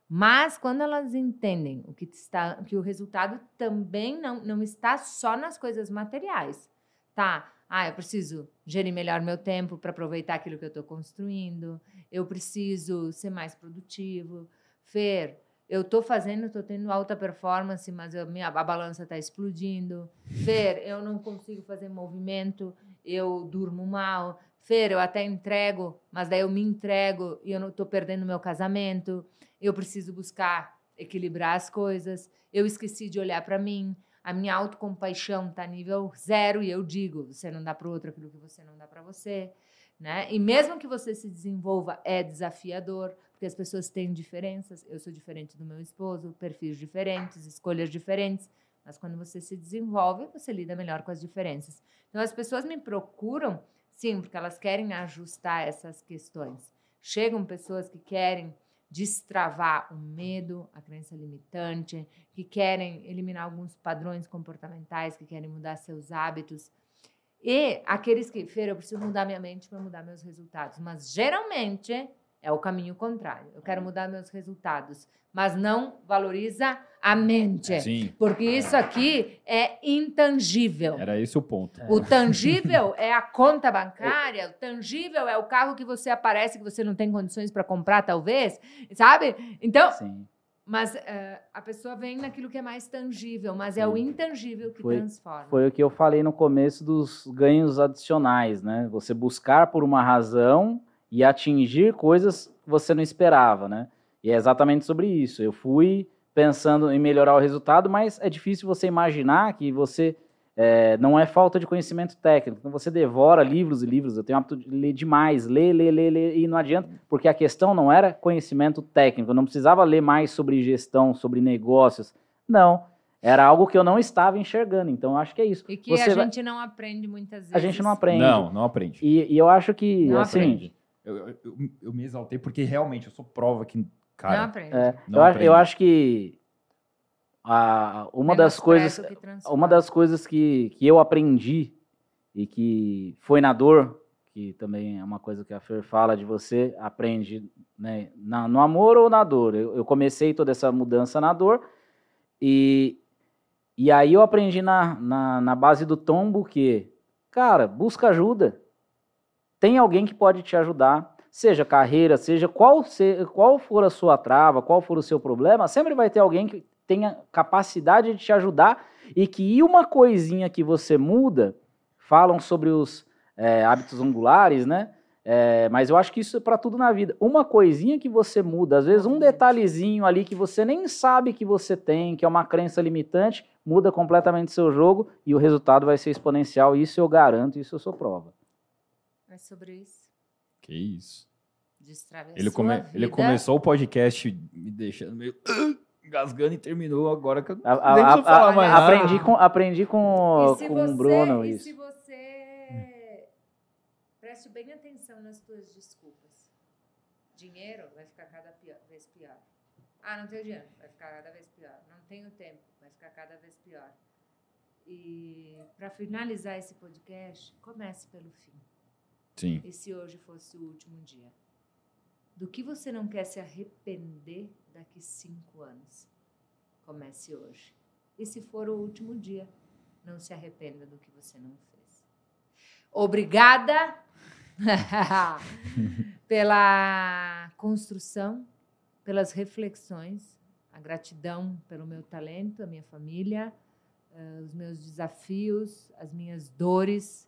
Mas quando elas entendem o que está, que o resultado também não, não está só nas coisas materiais, tá? Ah, eu preciso gerir melhor meu tempo para aproveitar aquilo que eu estou construindo. Eu preciso ser mais produtivo. Fer, eu estou fazendo, estou tendo alta performance, mas minha a balança está explodindo. Fer, eu não consigo fazer movimento, eu durmo mal. Fer, eu até entrego, mas daí eu me entrego e eu não estou perdendo meu casamento. Eu preciso buscar equilibrar as coisas. Eu esqueci de olhar para mim. A minha autocompaixão está nível zero e eu digo: você não dá para outro aquilo que você não dá para você. Né? E mesmo que você se desenvolva, é desafiador, porque as pessoas têm diferenças. Eu sou diferente do meu esposo, perfis diferentes, escolhas diferentes. Mas quando você se desenvolve, você lida melhor com as diferenças. Então as pessoas me procuram, sim, porque elas querem ajustar essas questões. Chegam pessoas que querem destravar o medo, a crença limitante, que querem eliminar alguns padrões comportamentais, que querem mudar seus hábitos. E aqueles que, Fer, eu preciso mudar minha mente para mudar meus resultados. Mas geralmente é o caminho contrário. Eu quero mudar meus resultados, mas não valoriza a mente. Sim, Porque isso aqui é intangível. era esse o ponto. O tangível é a conta bancária, o tangível é o carro que você aparece que você não tem condições para comprar, talvez, sabe? Então, Sim. mas eh, a pessoa vem naquilo que é mais tangível, mas é o intangível que Foi- transforma. Foi o que eu falei no começo dos ganhos adicionais, né? Você buscar por uma razão e atingir coisas que você não esperava, né? E é exatamente sobre isso. Eu fui pensando em melhorar o resultado, mas é difícil você imaginar que você é, não é falta de conhecimento técnico. Então você devora livros e livros. Eu tenho o hábito de ler demais, ler, ler, ler, ler, e não adianta, porque a questão não era conhecimento técnico. Eu não precisava ler mais sobre gestão, sobre negócios. Não. era algo que eu não estava enxergando. Então, eu acho que é isso. E que Você a vai- gente não aprende muitas vezes. A gente não aprende. Não, não aprende. E, e eu acho que, Não assim, aprende. Eu, eu- eu- eu me exaltei porque realmente eu sou prova que, não cara, aprende. é, Não eu, acho, aprende. eu acho que a, uma das coisas, uma das coisas que, que eu aprendi e que foi na dor, que também é uma coisa que a Fer fala de você, aprende né, na- no amor ou na dor. Eu, eu comecei toda essa mudança na dor e, e aí eu aprendi na, na, na base do tombo que, cara, busca ajuda. Tem alguém que pode te ajudar, seja carreira, seja qual, se, qual for a sua trava, qual for o seu problema, sempre vai ter alguém que tenha capacidade de te ajudar e que uma coisinha que você muda, falam sobre os é, hábitos angulares, né? É, mas eu acho que isso é para tudo na vida. Uma coisinha que você muda, às vezes um detalhezinho ali que você nem sabe que você tem, que é uma crença limitante, muda completamente seu jogo e o resultado vai ser exponencial. Isso eu garanto, isso eu sou prova. É sobre isso. que isso. Destrave a Ele, come- ele começou o podcast me deixando meio engasgando e terminou agora que eu A- a- nem a- falar a- mais nada. aprendi com, aprendi com, E se com você, o Bruno e isso. se você preste bem atenção nas tuas desculpas. Dinheiro vai ficar cada vez pior. Ah, não tenho dinheiro, vai ficar cada vez pior. Não tenho tempo, vai ficar cada vez pior. E para finalizar esse podcast, comece pelo fim. Sim. E se hoje fosse o último dia? Do que você não quer se arrepender daqui cinco anos? Comece hoje. E se for o último dia, não se arrependa do que você não fez. Obrigada pela construção, pelas reflexões, a gratidão pelo meu talento, a minha família, eh, os meus desafios, as minhas dores.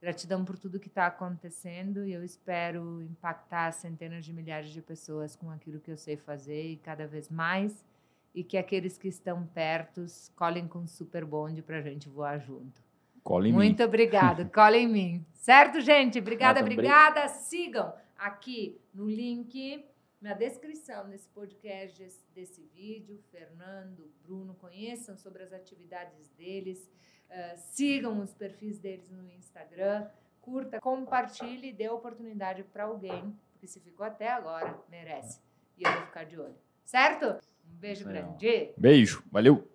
Gratidão por tudo que está acontecendo e eu espero impactar centenas de milhares de pessoas com aquilo que eu sei fazer e cada vez mais. E que aqueles que estão perto colhem com super bonde para a gente voar junto. Cola em mim. Muito obrigado. Cola em mim. Certo, gente? Obrigada, obrigada. Sigam aqui no link, na descrição desse podcast, desse vídeo. Fernando, Bruno, conheçam sobre as atividades deles. Ah, sigam os perfis deles no Instagram. Curta, compartilhe e dê oportunidade para alguém, porque se ficou até agora, merece. E eu vou ficar de olho. Certo? Um beijo grande. Beijo, valeu.